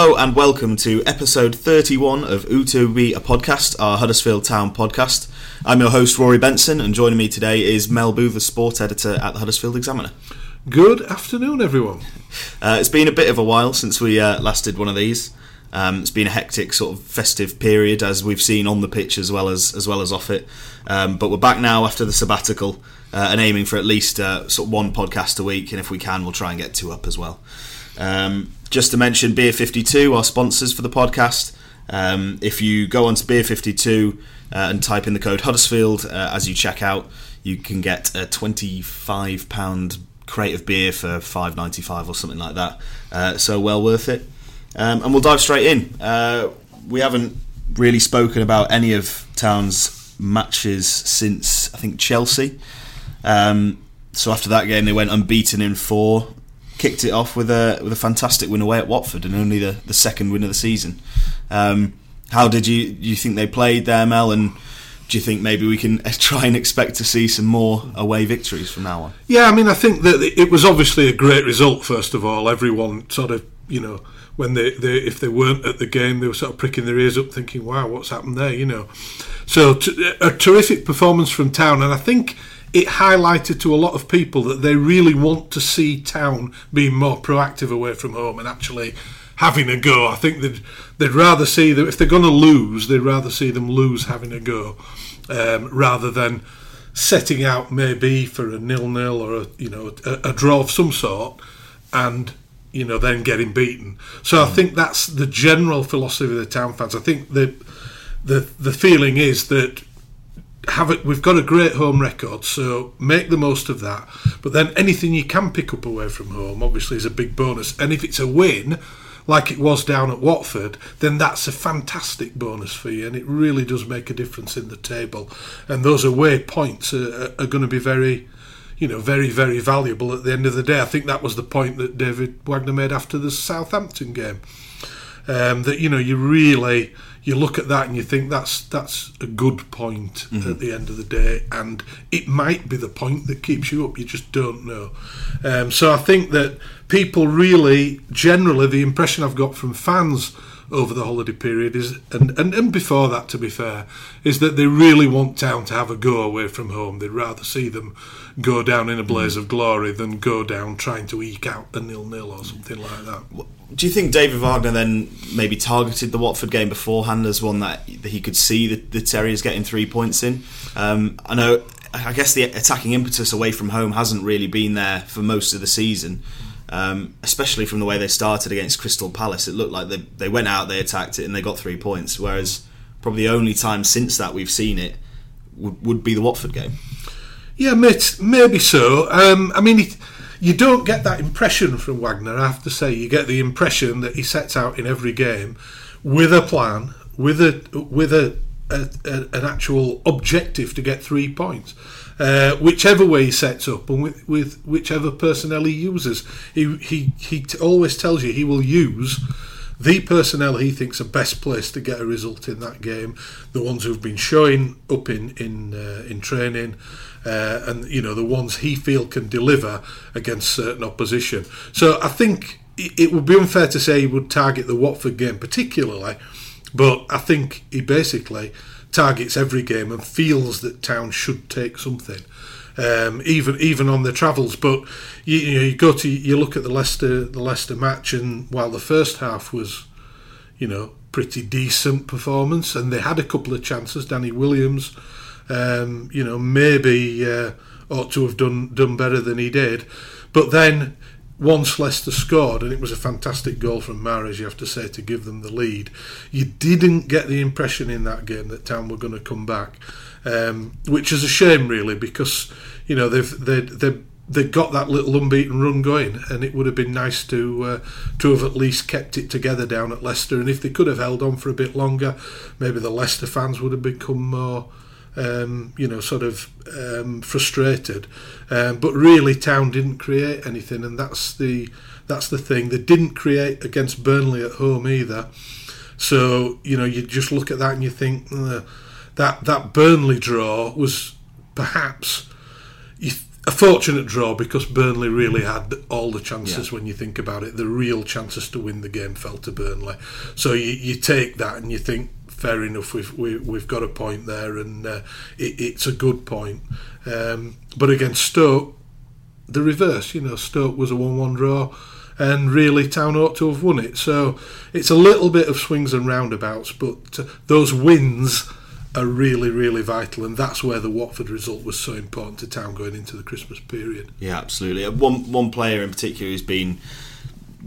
Hello and welcome to episode 31 of U2B, a podcast, our Huddersfield Town podcast. I'm your host, Rory Benson, and joining me today is Mel the sport editor at the Huddersfield Examiner. Good afternoon, everyone. Uh, it's been a bit of a while since we uh, last did one of these. Um, it's been a hectic sort of festive period, as we've seen on the pitch as well as as well as off it. Um, but we're back now after the sabbatical uh, and aiming for at least uh, sort of one podcast a week, and if we can, we'll try and get two up as well. Um, just to mention, Beer Fifty Two are sponsors for the podcast. Um, if you go onto Beer Fifty Two uh, and type in the code Huddersfield uh, as you check out, you can get a twenty five pound crate of beer for five ninety five or something like that. Uh, so well worth it. Um, and we'll dive straight in. Uh, we haven't really spoken about any of Town's matches since I think Chelsea. Um, so after that game, they went unbeaten in four, kicked it off with a with a fantastic win away at Watford, and only the, the second win of the season. Um, how did you you think they played there, Mel? And do you think maybe we can try and expect to see some more away victories from now on? Yeah, I mean, I think that it was obviously a great result. First of all, everyone sort of you know when they, they if they weren't at the game, they were sort of pricking their ears up, thinking, "Wow, what's happened there?" You know. So t- a terrific performance from Town, and I think it highlighted to a lot of people that they really want to see Town being more proactive away from home and actually having a go. I think they'd they'd rather see them if they're going to lose, they'd rather see them lose having a go um, rather than setting out maybe for a nil nil or a you know a, a draw of some sort and you know, then getting beaten. So I think that's the general philosophy of the town fans. I think the the the feeling is that have it. We've got a great home record, so make the most of that. But then anything you can pick up away from home, obviously, is a big bonus. And if it's a win, like it was down at Watford, then that's a fantastic bonus for you, and it really does make a difference in the table. And those away points are, are going to be very you know, very, very valuable at the end of the day. I think that was the point that David Wagner made after the Southampton game. Um, that you know, you really you look at that and you think that's that's a good point mm-hmm. at the end of the day, and it might be the point that keeps you up. You just don't know. Um, so I think that people really, generally, the impression I've got from fans over the holiday period is and, and, and before that to be fair is that they really want town to have a go away from home. They'd rather see them go down in a blaze mm. of glory than go down trying to eke out a nil-nil or something like that. Do you think David Wagner then maybe targeted the Watford game beforehand as one that, that he could see the, the Terriers getting three points in? Um, I know I guess the attacking impetus away from home hasn't really been there for most of the season um, especially from the way they started against Crystal Palace. It looked like they, they went out, they attacked it, and they got three points. Whereas probably the only time since that we've seen it would, would be the Watford game. Yeah, maybe so. Um, I mean, it, you don't get that impression from Wagner. I have to say, you get the impression that he sets out in every game with a plan, with a with a, a, a an actual objective to get three points. Uh, whichever way he sets up and with, with whichever personnel he uses. He, he, he t- always tells you he will use the personnel he thinks are best placed to get a result in that game, the ones who've been showing up in in uh, in training, uh, and you know the ones he feel can deliver against certain opposition. So I think it would be unfair to say he would target the Watford game particularly, but I think he basically targets every game and feels that Town should take something. Um, even even on the travels. But you, you, know, you go to you look at the Leicester the Leicester match, and while the first half was, you know, pretty decent performance, and they had a couple of chances. Danny Williams, um, you know, maybe uh, ought to have done done better than he did, but then once Leicester scored, and it was a fantastic goal from Mahrez, you have to say, to give them the lead, you didn't get the impression in that game that Town were going to come back, um, which is a shame, really, because you know they've they they they got that little unbeaten run going, and it would have been nice to uh, to have at least kept it together down at Leicester. And if they could have held on for a bit longer, maybe the Leicester fans would have become more um, you know, sort of um, frustrated. Um, but really, Town didn't create anything, and that's the that's the thing. They didn't create against Burnley at home either. So you know, you just look at that and you think uh, that that Burnley draw was perhaps a fortunate draw because Burnley really had all the chances Yeah. when you think about it. The real chances to win the game fell to Burnley. So you, you take that and you think, fair enough, we've we, we've got a point there, and uh, it, it's a good point. Um, but against Stoke, the reverse. You know, Stoke was a one-one draw, and really Town ought to have won it. So it's a little bit of swings and roundabouts, but uh, those wins are really, really vital, and that's where the Watford result was so important to Town going into the Christmas period. Yeah, absolutely. Uh, One one player in particular who's been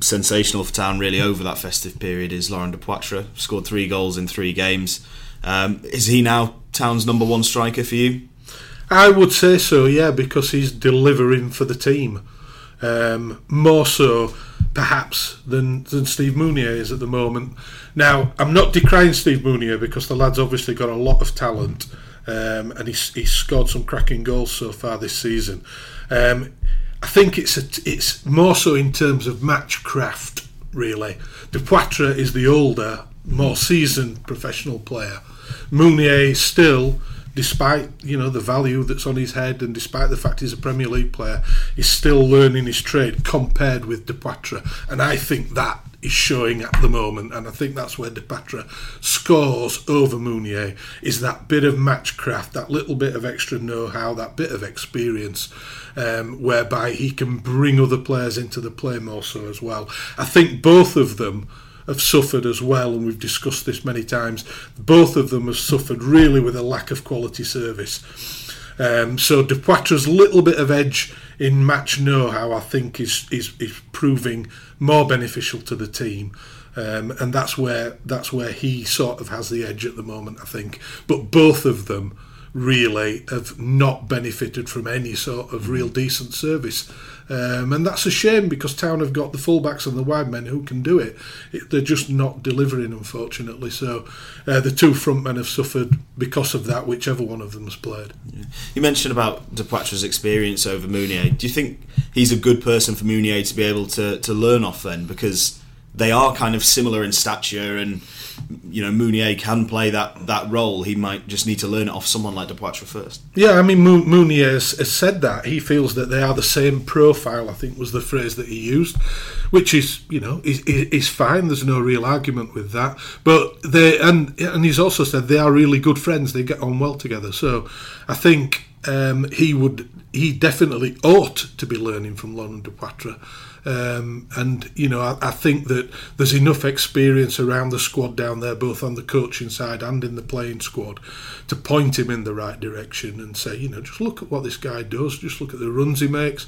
sensational for Town really over that festive period is Laurent Depoitre. Scored three goals in three games. Um, is he now Town's number one striker for you? I would say so, yeah, because he's delivering for the team. Um, more so, perhaps, than, than Steve Mounié is at the moment. Now, I'm not decrying Steve Mounié because the lad's obviously got a lot of talent um, and he's, he's scored some cracking goals so far this season. Um, I think it's a, it's more so in terms of match craft, really. Depoitre is the older, more seasoned professional player. Mounié still despite you know the value that's on his head and despite the fact he's a Premier League player, is still learning his trade compared with Depoitre, and I think that is showing at the moment, and I think that's where Depoitre scores over Mounié is that bit of matchcraft, that little bit of extra know-how, that bit of experience, um, whereby he can bring other players into the play more so as well. I think both of them have suffered as well, and we've discussed this many times. Both of them have suffered really with a lack of quality service. Um, so Depoitre's little bit of edge in match know-how, I think, is is, is proving more beneficial to the team. Um, and that's where that's where he sort of has the edge at the moment, I think. But both of them really have not benefited from any sort of real decent service. Um, and that's a shame because Town have got the fullbacks and the wide men who can do it. it they're just not delivering, unfortunately. So uh, the two front men have suffered because of that, whichever one of them has played. You mentioned about Depoitre's experience over Mounié. Do you think he's a good person for Mounié to be able to, to learn off then? Because they are kind of similar in stature and you know Mounié can play that, that role. He might just need to learn it off someone like Depoitre first. Yeah, I mean, Mo- Mounié has, has said that he feels that they are the same profile. I think was the phrase that he used, which is you know is is fine. There's no real argument with that. But they and and he's also said they are really good friends. They get on well together. So I think um, he would he definitely ought to be learning from Laurent Depoitre. Um, and you know, I, I think that there's enough experience around the squad down there, both on the coaching side and in the playing squad, to point him in the right direction and say, you know, just look at what this guy does, just look at the runs he makes,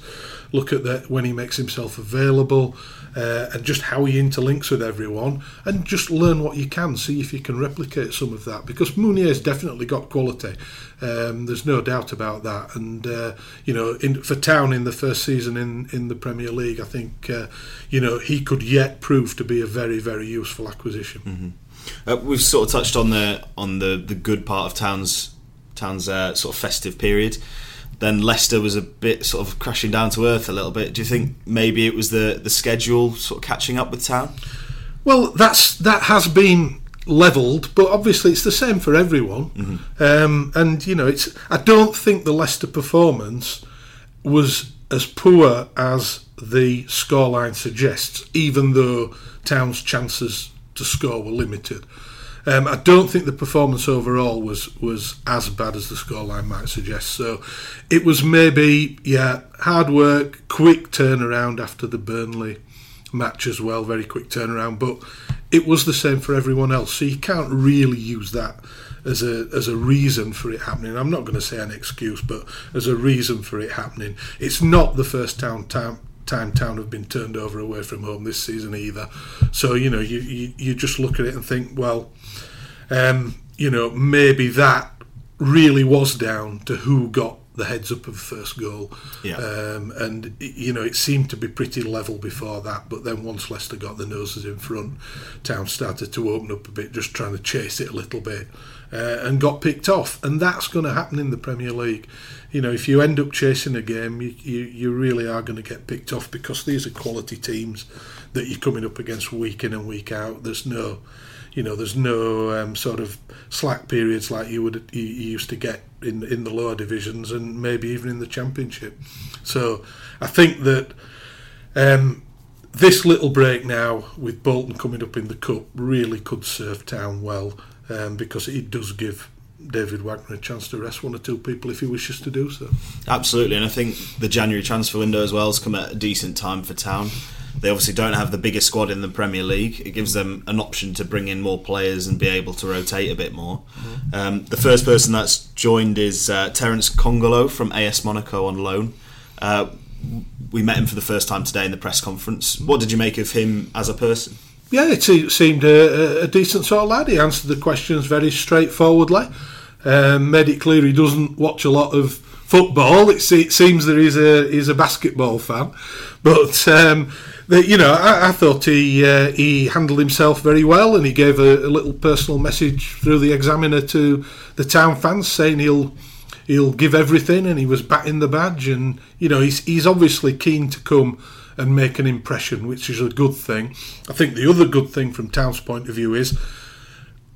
look at that when he makes himself available, uh, and just how he interlinks with everyone, and just learn what you can, see if you can replicate some of that. Because Mounié's definitely got quality, um, there's no doubt about that. And uh, you know, in, for Town in the first season in in the Premier League, I think uh, you know he could yet prove to be a very very useful acquisition. Uh, we've sort of touched on the on the, the good part of Town's Town's uh, sort of festive period. Then Leicester was a bit sort of crashing down to earth a little bit. Do you think maybe it was the, the schedule sort of catching up with Town? Well, that's that has been levelled, but obviously it's the same for everyone. Um, and you know, it's I don't think the Leicester performance was as poor as the scoreline suggests, even though Town's chances to score were limited. Um, I don't think the performance overall was was as bad as the scoreline might suggest. So it was maybe yeah hard work, quick turnaround after the Burnley match as well, very quick turnaround. But it was the same for everyone else, so you can't really use that as a as a reason for it happening. I'm not going to say an excuse, but as a reason for it happening. It's not the first town town time town have been turned over away from home this season either. So you know you you, you just look at it and think, well, um, you know maybe that really was down to who got the heads up of the first goal. Yeah. Um, and you know it seemed to be pretty level before that, but then once Leicester got the noses in front, Town started to open up a bit, just trying to chase it a little bit, uh, and got picked off. And that's going to happen in the Premier League. You know, if you end up chasing a game, you, you, you really are going to get picked off because these are quality teams that you're coming up against week in and week out. There's no You know, there's no um, sort of slack periods like you would you, you used to get in in the lower divisions and maybe even in the championship. So I think that um, this little break now with Bolton coming up in the cup really could serve Town well um, because it does give David Wagner a chance to rest one or two people if he wishes to do so. Absolutely, and I think the January transfer window as well has come at a decent time for Town. They obviously don't have the biggest squad in the Premier League. It gives them an option to bring in more players and be able to rotate a bit more. Mm-hmm. Um, the first person that's joined is uh, Terence Kongolo from AS Monaco on loan. Uh, we met him for the first time today in the press conference. What did you make of him as a person? Yeah, it seemed a, a decent sort of lad. He answered the questions very straightforwardly. Um, made it clear he doesn't watch a lot of football. It, it seems that he's a he's a basketball fan, but um, the, you know I, I thought he uh, he handled himself very well, and he gave a, a, little personal message through the Examiner to the town fans, saying he'll he'll give everything, and he was batting the badge, and you know he's he's obviously keen to come and make an impression, which is a good thing. I think the other good thing from Town's point of view is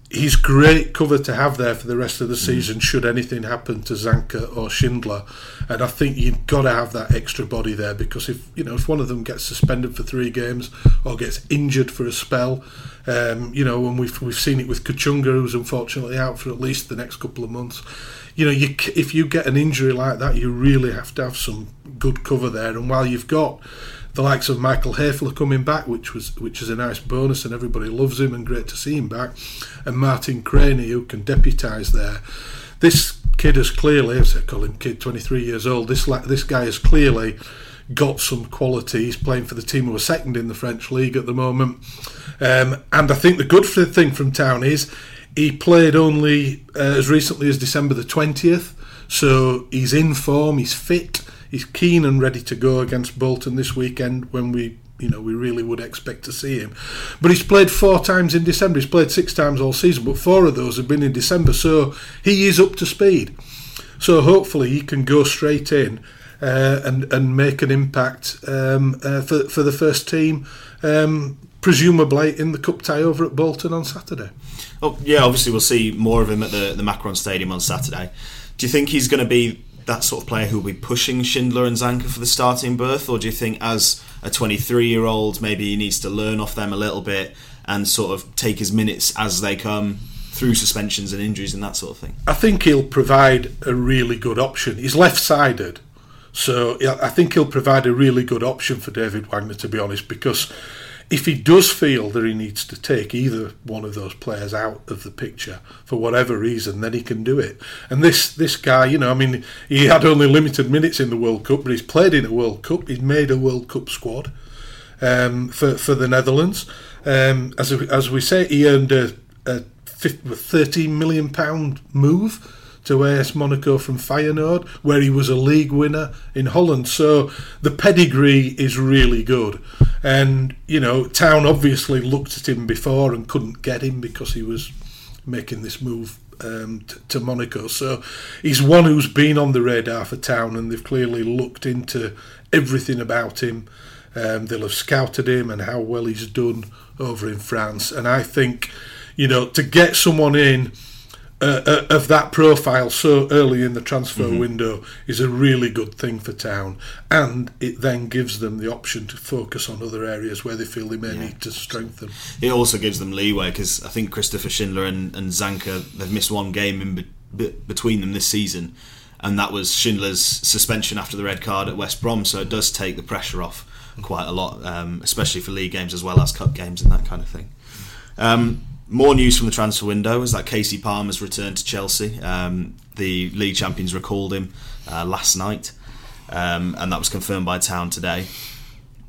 he's great cover to have there for the rest of the mm. season should anything happen to Zanka or Schindler and I think you've got to have that extra body there because if you know if one of them gets suspended for three games or gets injured for a spell um, you know and we've, we've seen it with Kachunga who's unfortunately out for at least the next couple of months you know you, if you get an injury like that you really have to have some good cover there and while you've got the likes of Michael Hefele coming back, which was which is a nice bonus, and everybody loves him, and great to see him back. And Martin Cranie, who can deputise there. This kid has clearly, as I call him, kid, 23 years old. This this guy has clearly got some quality. He's playing for the team who are second in the French league at the moment. Um, and I think the good thing from Town is he played only uh, as recently as December the 20th. So he's in form, he's fit, he's keen and ready to go against Bolton this weekend when we you know we really would expect to see him. But he's played four times in December. He's played six times all season, but four of those have been in December, so he is up to speed. So hopefully he can go straight in uh, and and make an impact um, uh, for for the first team. Um, presumably in the cup tie over at Bolton on Saturday. Oh yeah, obviously we'll see more of him at the the Macron Stadium on Saturday. Do you think he's going to be that sort of player who will be pushing Schindler and Zanka for the starting berth, or do you think as a 23 year old maybe he needs to learn off them a little bit and sort of take his minutes as they come through suspensions and injuries and that sort of thing? I think he'll provide a really good option. He's left sided, so I think he'll provide a really good option for David Wagner, to be honest, because if he does feel that he needs to take either one of those players out of the picture for whatever reason, then he can do it. And this this guy, you know, I mean, he had only limited minutes in the World Cup, but he's played in a World Cup. He's made a World Cup squad um, for for the Netherlands. Um, as as we say, he earned a, a 13 million pound move to AS Monaco from Feyenoord, where he was a league winner in Holland. So the pedigree is really good. And, you know, Town obviously looked at him before and couldn't get him because he was making this move um, t- to Monaco. So he's one who's been on the radar for Town and they've clearly looked into everything about him. Um, they'll have scouted him and how well he's done over in France. And I think, you know, to get someone in uh, uh, of that profile so early in the transfer mm-hmm. window is a really good thing for Town, and it then gives them the option to focus on other areas where they feel they may yeah. need to strengthen. It also gives them leeway because I think Christopher Schindler and, and Zanka they've missed one game in be- between them this season, and that was Schindler's suspension after the red card at West Brom. So it does take the pressure off quite a lot, um, especially for league games as well as cup games and that kind of thing. Um, more news from the transfer window is that Kasey Palmer's returned to Chelsea. Um, the league champions recalled him uh, last night, um, and that was confirmed by Town today.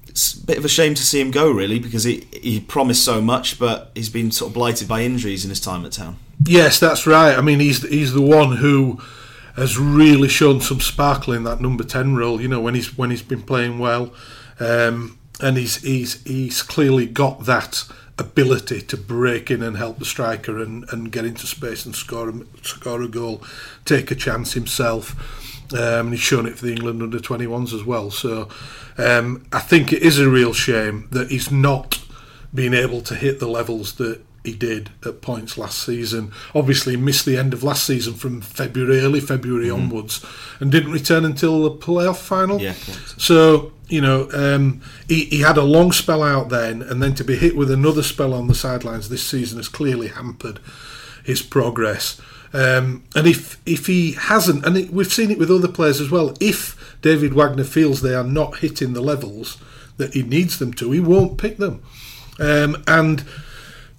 It's a bit of a shame to see him go, really, because he, he promised so much, but he's been sort of blighted by injuries in his time at Town. Yes, that's right. I mean, he's he's the one who has really shown some sparkle in that number ten role. You know, when he's when he's been playing well, um, and he's he's he's clearly got that ability to break in and help the striker and, and get into space and score a, score a goal, take a chance himself. Um, and he's shown it for the England under 21s as well. So um, I think it is a real shame that he's not been able to hit the levels that he did at points last season. Obviously, missed the end of last season from February, early February mm-hmm. onwards, and didn't return until the playoff final. Yeah, so you know, um, he, he had a long spell out then, and then to be hit with another spell on the sidelines this season has clearly hampered his progress. Um, and if if he hasn't, and it, we've seen it with other players as well, if David Wagner feels they are not hitting the levels that he needs them to, he won't pick them. Um, and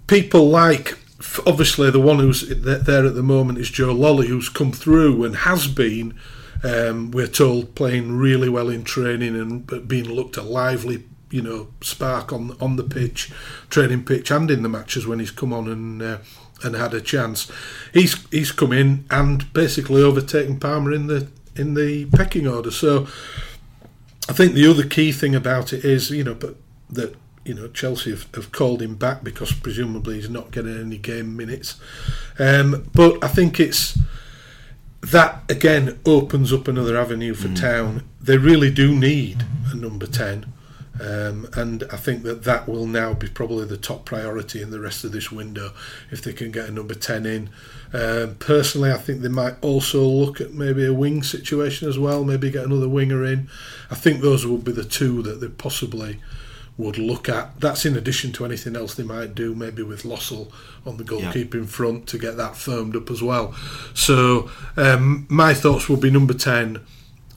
people like obviously the one who's there at the moment is Joe Lolley, who's come through and has been, um, we're told, playing really well in training and being looked a lively, you know, spark on on the pitch, training pitch, and in the matches when he's come on and. Uh, and had a chance. He's he's come in and basically overtaken Palmer in the in the pecking order. So I think the other key thing about it is, you know, but that you know Chelsea have, have, called him back because presumably he's not getting any game minutes. Um, but I think it's that again opens up another avenue for mm. Town. They really do need a number ten. Um, and I think that that will now be probably the top priority in the rest of this window if they can get a number 10 in. Um, personally, I think they might also look at maybe a wing situation as well, maybe get another winger in. I think those would be the two that they possibly would look at. That's in addition to anything else they might do, maybe with Lössl on the goalkeeping yeah. front to get that firmed up as well. So um, my thoughts would be number 10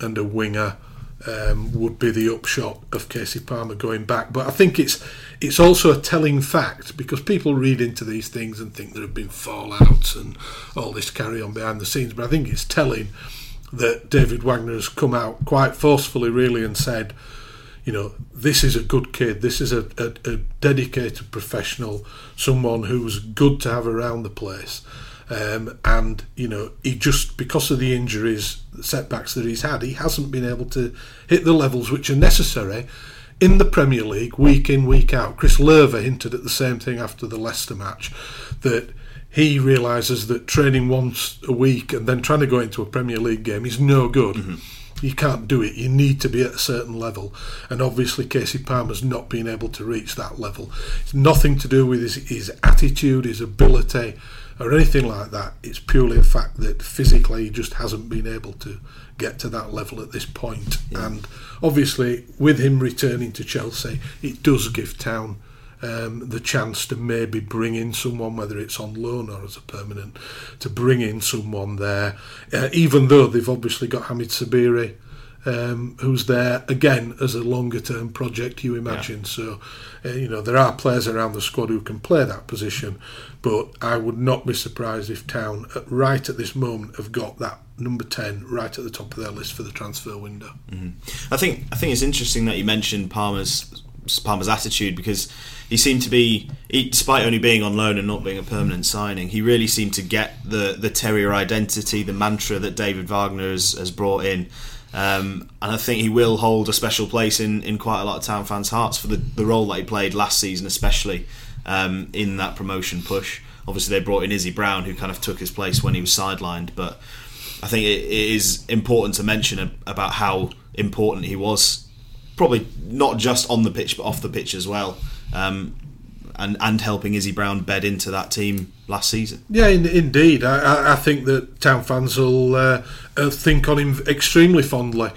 and a winger. Um, would be the upshot of Kasey Palmer going back, but I think it's it's also a telling fact because people read into these things and think there have been fallouts and all this carry on behind the scenes. But I think it's telling that David Wagner has come out quite forcefully, really, and said, you know, this is a good kid. This is a, a, a dedicated professional, someone who's good to have around the place. Um, and you know, he just because of the injuries, setbacks that he's had, he hasn't been able to hit the levels which are necessary in the Premier League week in week out. Chris Löwe hinted at the same thing after the Leicester match that he realizes that training once a week and then trying to go into a Premier League game is no good. Mm-hmm you can't do it. You need to be at a certain level. And obviously, Kasey Palmer's not been able to reach that level. It's nothing to do with his, his attitude, his ability, or anything like that. It's purely a fact that physically he just hasn't been able to get to that level at this point. Yeah. And obviously, with him returning to Chelsea, it does give Town um, the chance to maybe bring in someone, whether it's on loan or as a permanent, to bring in someone there, uh, even though they've obviously got Hamid Sabiri. Um, who's there again as a longer term project, you imagine. Yeah. So, uh, you know, there are players around the squad who can play that position, but I would not be surprised if Town, uh, right at this moment, have got that number 10 right at the top of their list for the transfer window. Mm-hmm. I think I think it's interesting that you mentioned Palmer's Palmer's attitude because he seemed to be, he, despite only being on loan and not being a permanent signing, he really seemed to get the the Terrier identity, the mantra that David Wagner has, has brought in. Um, and I think he will hold a special place in, in quite a lot of town fans' hearts for the, the role that he played last season, especially um, in that promotion push. Obviously, they brought in Izzy Brown, who kind of took his place when he was sidelined. But I think it, it is important to mention about how important he was, probably not just on the pitch, but off the pitch as well um, and and helping Izzy Brown bed into that team last season. Yeah, in, indeed. I, I, think that town fans will uh, uh, think on him extremely fondly.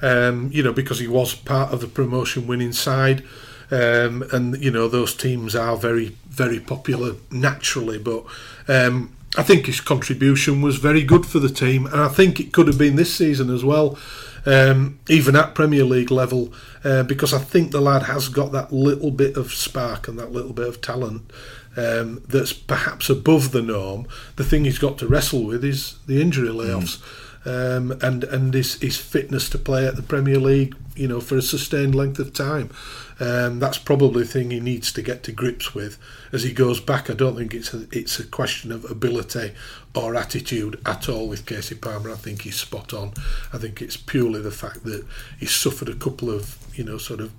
Um, you know, because he was part of the promotion winning side. Um, and you know those teams are very very popular naturally but um, I think his contribution was very good for the team and I think it could have been this season as well um, even at Premier League level, uh, because I think the lad has got that little bit of spark and that little bit of talent um, that's perhaps above the norm. The thing he's got to wrestle with is the injury layoffs. Mm. Um, and and his, his fitness to play at the Premier League, you know, for a sustained length of time. Um, that's probably the thing he needs to get to grips with as he goes back. I don't think it's a, it's a question of ability or attitude at all with Kasey Palmer. I think he's spot on. I think it's purely the fact that he's suffered a couple of you know sort of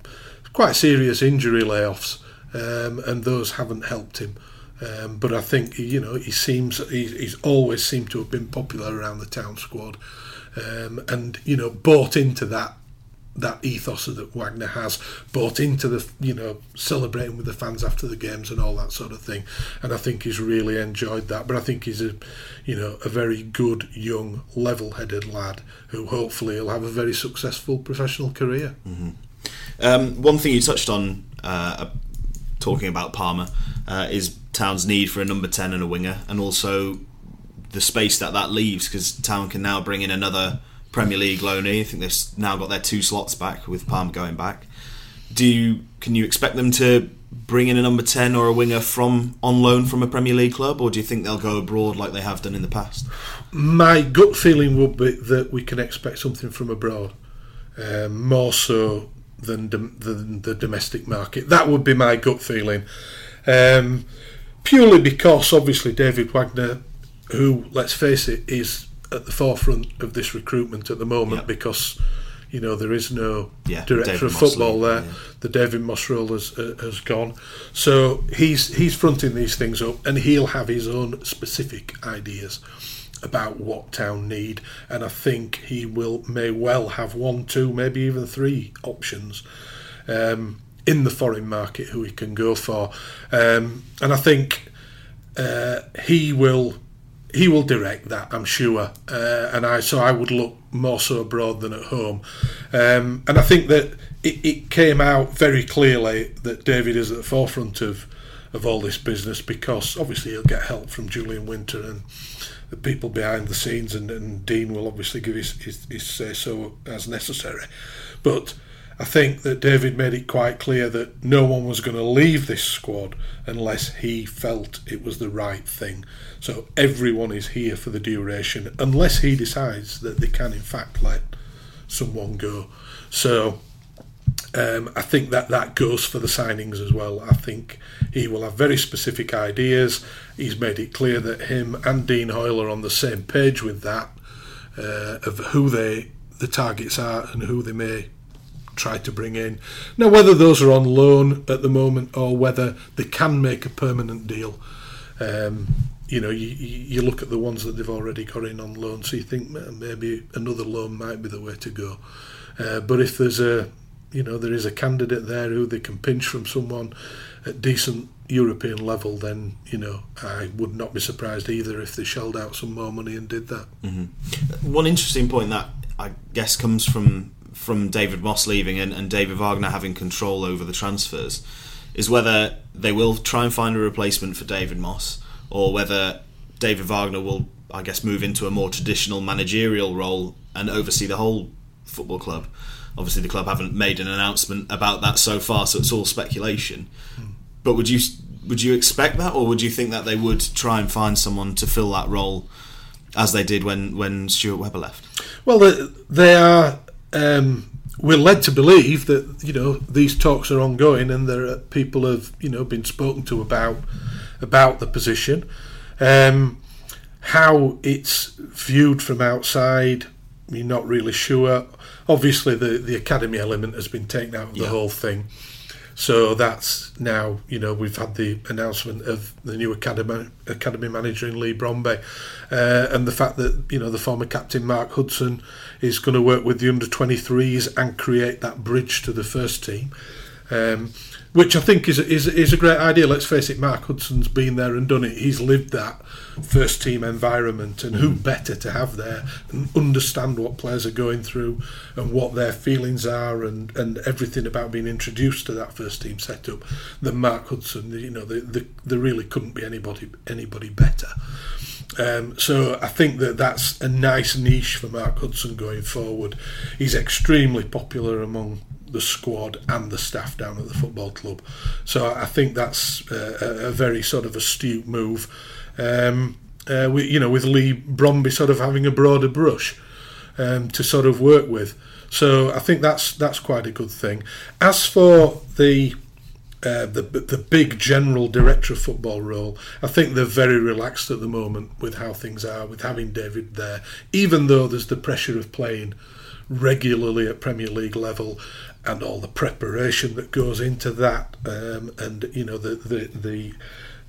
quite serious injury layoffs, um, and those haven't helped him. Um, but I think you know he seems he's always seemed to have been popular around the town squad, um, and you know bought into that that ethos that Wagner has bought into the you know celebrating with the fans after the games and all that sort of thing. And I think he's really enjoyed that. But I think he's a you know a very good young level-headed lad who hopefully will have a very successful professional career. Mm-hmm. um, one thing you touched on uh, talking about Palmer uh, is Town's need for a number 10 and a winger and also the space that that leaves because Town can now bring in another Premier League loanee. I think they've now got their two slots back with Palmer going back. Do you can you expect them to bring in a number ten or a winger from on loan from a Premier League club, or do you think they'll go abroad like they have done in the past? My gut feeling would be that we can expect something from abroad, um, more so than, than the domestic market. That would be my gut feeling, um, purely because obviously David Wagner, who let's face it, is at the forefront of this recruitment at the moment yep. because you know there is no yeah, director David of football Mosley, there. Yeah. The David Moss role has uh, has gone, so he's he's fronting these things up, and he'll have his own specific ideas about what town need, and I think he will may well have one, two, maybe even three options. Um, in the foreign market, who he can go for, um, and I think uh, he will he will direct that, I'm sure. Uh, and I so I would look more so abroad than at home. Um, and I think that it, it, came out very clearly that David is at the forefront of of all this business because obviously he'll get help from Julian Winter and the people behind the scenes, and, and Dean will obviously give his, his, his say so as necessary. But I think that David made it quite clear that no one was going to leave this squad unless he felt it was the right thing. So everyone is here for the duration, unless he decides that they can, in fact, let someone go. So um, I think that that goes for the signings as well. I think he will have very specific ideas. He's made it clear that him and Dean Hoyle are on the same page with that, uh, of who they the targets are and who they may try to bring in. Now, whether those are on loan at the moment or whether they can make a permanent deal, um, you know, you, you look at the ones that they've already got in on loan, so you think maybe another loan might be the way to go. Uh, but if there's a, you know, there is a candidate there who they can pinch from someone at decent European level, then you know I would not be surprised either if they shelled out some more money and did that. Mm-hmm. One interesting point that I guess comes from from David Moss leaving and, and David Wagner having control over the transfers is whether they will try and find a replacement for David Moss or whether David Wagner will, I guess, move into a more traditional managerial role and oversee the whole football club. Obviously, the club haven't made an announcement about that so far, so it's all speculation. Hmm. But would you would you expect that, or would you think that they would try and find someone to fill that role, as they did when when Stuart Webber left? Well, they are um, we're led to believe that you know these talks are ongoing and there are people have you know been spoken to about about the position. Um, how it's viewed from outside, we're not really sure. Obviously, the the academy element has been taken out of yeah. the whole thing. So that's now, you know, we've had the announcement of the new academy academy manager in Lee Bromby, uh, and the fact that you know the former captain Mark Hudson is going to work with the under 23s and create that bridge to the first team. Um, which I think is, is is a great idea. Let's face it, Mark Hudson's been there and done it. He's lived that first team environment, and who mm. better to have there and understand what players are going through and what their feelings are and, and everything about being introduced to that first team setup than Mark Hudson. You know, there the, the really couldn't be anybody anybody better. Um, so I think that that's a nice niche for Mark Hudson going forward. He's extremely popular among the squad and the staff down at the football club. So I think that's a, a very sort of astute move. Um, uh, we, you know, with Lee Bromby sort of having a broader brush um, to sort of work with. So I think that's that's quite a good thing. As for the uh, the the big general director of football role, I think they're very relaxed at the moment with how things are, with having David there, even though there's the pressure of playing regularly at Premier League level and all the preparation that goes into that, um, and you know the the the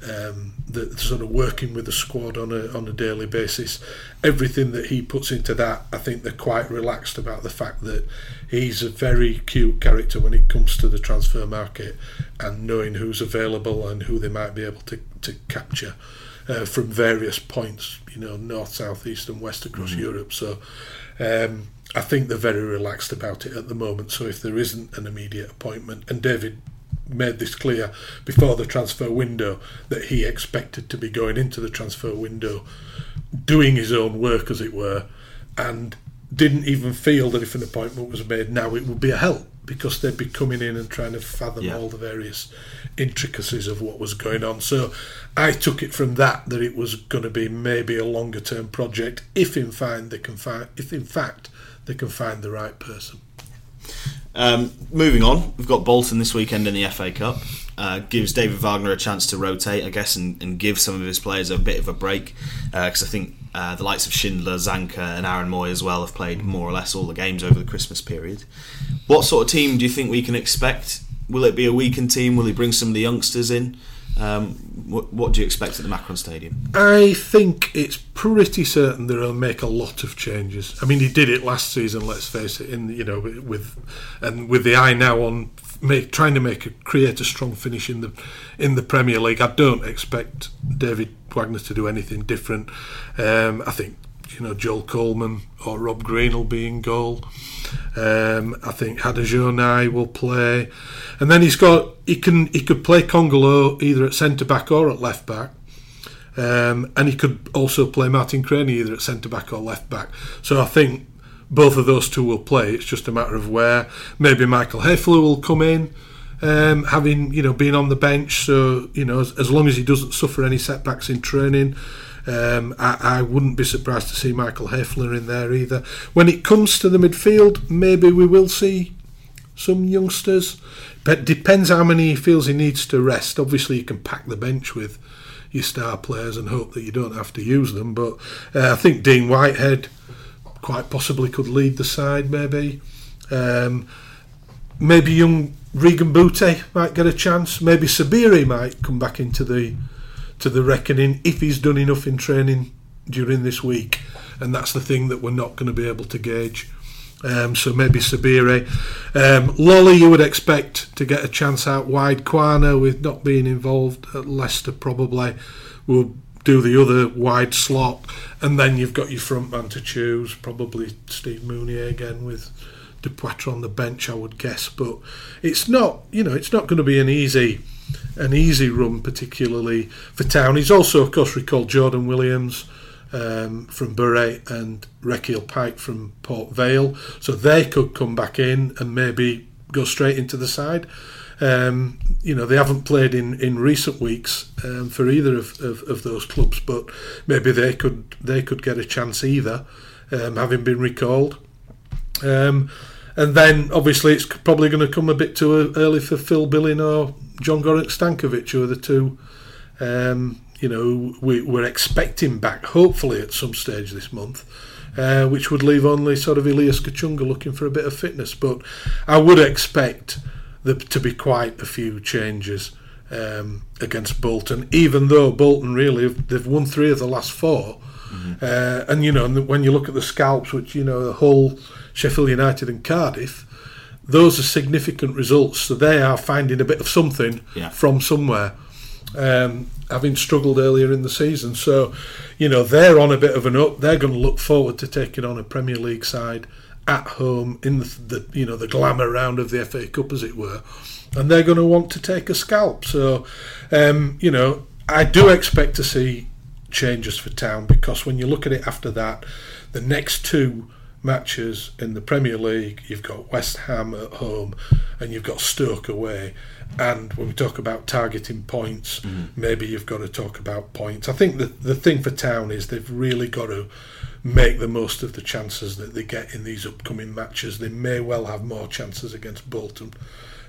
um, the sort of working with the squad on a on a daily basis. Everything that he puts into that, I think they're quite relaxed about the fact that he's a very cute character when it comes to the transfer market and knowing who's available and who they might be able to to capture uh, from various points, you know, north, south, east, and west across mm-hmm. Europe. So. Um, I think they're very relaxed about it at the moment. So if there isn't an immediate appointment, and David made this clear before the transfer window that he expected to be going into the transfer window doing his own work, as it were, and didn't even feel that if an appointment was made now it would be a help because they'd be coming in and trying to fathom yeah. all the various intricacies of what was going on. So I took it from that that it was going to be maybe a longer term project if in fact they can find if in fact they can find the right person. Um, moving on, we've got Bolton this weekend in the FA Cup. Uh, gives David Wagner a chance to rotate, I guess, and, and give some of his players a bit of a break. Because uh, I think uh, the likes of Schindler, Zanka, and Aaron Mooy as well have played more or less all the games over the Christmas period. What sort of team do you think we can expect? Will it be a weakened team? Will he bring some of the youngsters in? Um, what, what, do you expect at the Macron Stadium? I think it's pretty certain that he'll make a lot of changes. I mean, he did it last season. Let's face it. In you know, with and with the eye now on make, trying to make a, create a strong finish in the in the Premier League. I don't expect David Wagner to do anything different. Um, I think you know Joel Coleman or Rob Green will be in goal. Um, I think Hadergjonaj will play, and then he's got he can he could play Kongolo either at centre back or at left back. Um, and he could also play Martin Cranie either at centre back or left back. So I think both of those two will play. It's just a matter of where. Maybe Michael Hefele will come in, um, having you know been on the bench. So you know, as, as long as he doesn't suffer any setbacks in training, um, I, I, wouldn't be surprised to see Michael Hefele in there either. When it comes to the midfield, maybe we will see some youngsters. But depends how many he feels he needs to rest. Obviously, you can pack the bench with your star players and hope that you don't have to use them. But uh, I think Dean Whitehead quite possibly could lead the side. Maybe, um, maybe young Regan Booty might get a chance. Maybe Sabiri might come back into the to the reckoning if he's done enough in training during this week, and that's the thing that we're not going to be able to gauge. Um, so maybe Sabiri. Um, Lolley, you would expect to get a chance out wide. Quaner, with not being involved at Leicester, probably will do the other wide slot. And then you've got your front man to choose, probably Steve Mounié again with Depoitre on the bench, I would guess. But it's not, you know, it's not going to be an easy an easy run, particularly for Town. He's also, of course, recalled Jordan Williams um, from Bury and Rekeil Pyke from Port Vale, so they could come back in and maybe go straight into the side. Um, you know, they haven't played in, in recent weeks um, for either of, of, of, those clubs, but maybe they could they could get a chance either, um, having been recalled. Um, and then obviously it's probably going to come a bit too early for Phil Billing or Jon Gorenc Stanković, who are the two, um, you know, we, we're expecting back hopefully at some stage this month. Uh, which would leave only sort of Elias Kachunga looking for a bit of fitness. But I would expect there to be quite a few changes um, against Bolton, even though Bolton really have, they've won three of the last 4 mm-hmm. uh, and you know, when you look at the scalps, which you know, the whole Sheffield United and Cardiff, those are significant results. So they are finding a bit of something yeah. from somewhere, um, having struggled earlier in the season. So, you know, they're on a bit of an up. They're going to look forward to taking on a Premier League side at home in the, the you know the glamour round of the FA Cup, as it were, and they're going to want to take a scalp. So, um, you know, I do expect to see changes for Town because when you look at it after that, the next two matches in the Premier League, you've got West Ham at home and you've got Stoke away. And when we talk about targeting points, mm. maybe you've got to talk about points. I think the the thing for Town is they've really got to make the most of the chances that they get in these upcoming matches. They may well have more chances against Bolton.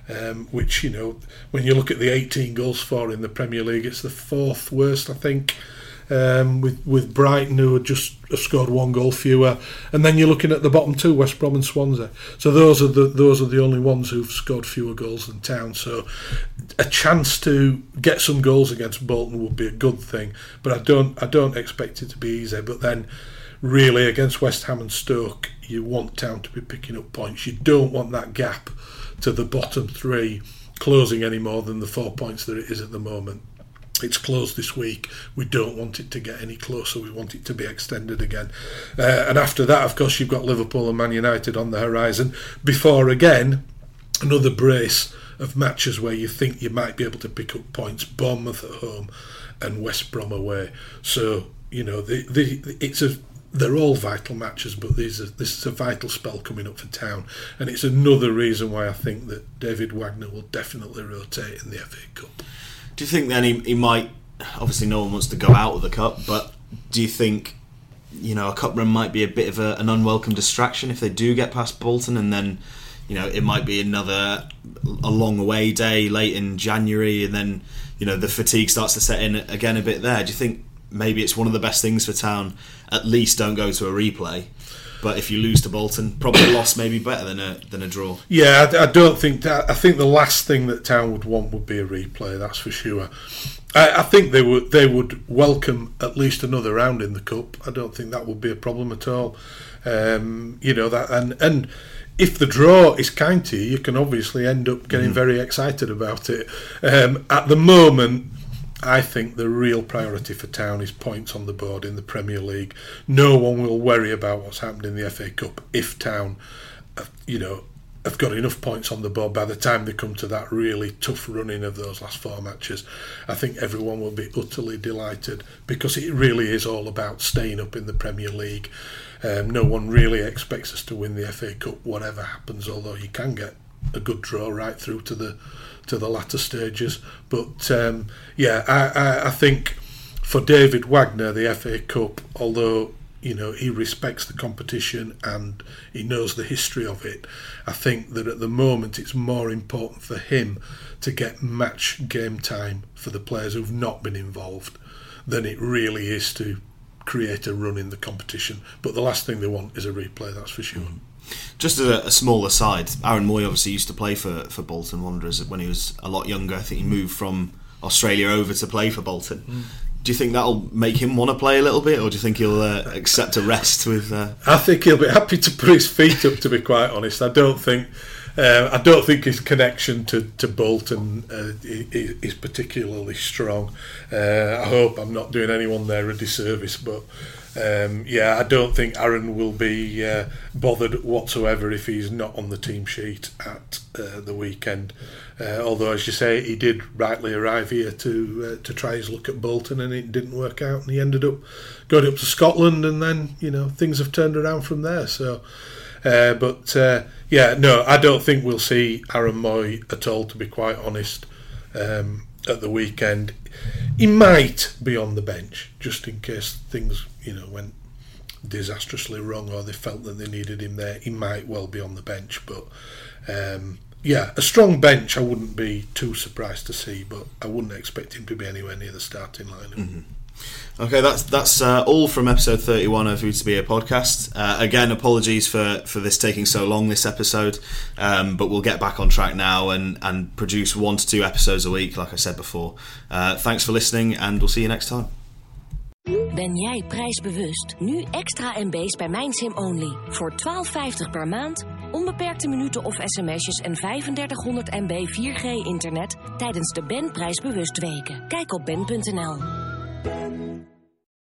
Um, which you know, when you look at the 18 goals for in the Premier League, it's the fourth worst, I think, um, with with Brighton who had just scored one goal fewer, and then you're looking at the bottom two, West Brom and Swansea. So those are the those are the only ones who've scored fewer goals than Town. So a chance to get some goals against Bolton would be a good thing, but I don't I don't expect it to be easy. But then, really against West Ham and Stoke, you want Town to be picking up points. You don't want that gap to the bottom three closing any more than the four points that it is at the moment. It's closed this week. We don't want it to get any closer. We want it to be extended again. Uh, and after that, of course, you've got Liverpool and Man United on the horizon. Before again, another brace of matches where you think you might be able to pick up points. Bournemouth at home and West Brom away. So you know, the, the, it's a they're all vital matches, but these are, this is a vital spell coming up for Town, and it's another reason why I think that David Wagner will definitely rotate in the FA Cup. Do you think then he, he might? Obviously, no one wants to go out of the cup, but do you think you know a cup run might be a bit of a, an unwelcome distraction if they do get past Bolton, and then you know it might be another a long away day late in January, and then you know the fatigue starts to set in again a bit there. Do you think maybe it's one of the best things for Town? At least don't go to a replay. But if you lose to Bolton, probably a loss maybe better than a than a draw. Yeah, I, I don't think that. I think the last thing that Town would want would be a replay. That's for sure. I, I think they would they would welcome at least another round in the cup. I don't think that would be a problem at all. Um, you know that and and if the draw is kind to you, you can obviously end up getting mm. very excited about it. Um, at the moment, I think the real priority for Town is points on the board in the Premier League. No one will worry about what's happened in the FA Cup if Town, you know, have got enough points on the board by the time they come to that really tough running of those last four matches. I think everyone will be utterly delighted because it really is all about staying up in the Premier League. Um, no one really expects us to win the FA Cup, whatever happens. Although you can get a good draw right through to the to the latter stages. But um, yeah, I, I, I think for David Wagner, the FA Cup, although you know he respects the competition and he knows the history of it. I think that at the moment it's more important for him to get match game time for the players who've not been involved than it really is to create a run in the competition. But the last thing they want is a replay, that's for sure. Mm. Just as a, a small aside, Aaron Mooy obviously used to play for, for Bolton Wanderers when he was a lot younger. I think he moved from Australia over to play for Bolton. Mm. Do you think that'll make him want to play a little bit, or do you think he'll uh, accept a rest with? Uh... I think he'll be happy to put his feet up. To be quite honest, I don't think. Uh, I don't think his connection to, to Bolton uh, is, is, particularly strong. Uh, I hope I'm not doing anyone there a disservice, but um, yeah, I don't think Aaron will be uh, bothered whatsoever if he's not on the team sheet at uh, the weekend. Uh, although, as you say, he did rightly arrive here to uh, to try his look at Bolton, and it didn't work out, and he ended up going up to Scotland, and then you know things have turned around from there. So, uh, but uh, yeah, no, I don't think we'll see Aaron Mooy at all. To be quite honest. Um, at the weekend. He might be on the bench just in case things, you know, went disastrously wrong or they felt that they needed him there. He might well be on the bench, but um, yeah, a strong bench I wouldn't be too surprised to see, but I wouldn't expect him to be anywhere near the starting lineup. Mm-hmm. Okay, that's that's uh, all from episode thirty-one of Who to Be a podcast. Uh, again, apologies for, for this taking so long this episode, um, but we'll get back on track now and and produce one to two episodes a week, like I said before. Uh, thanks for listening, and we'll see you next time. Ben jij prijsbewust? Nu extra MB's bij MijnSim Only. Voor 12,50 per maand, onbeperkte minuten of sms'jes en 3500 MB 4G internet tijdens de Ben Prijsbewust weken. Kijk op ben.nl.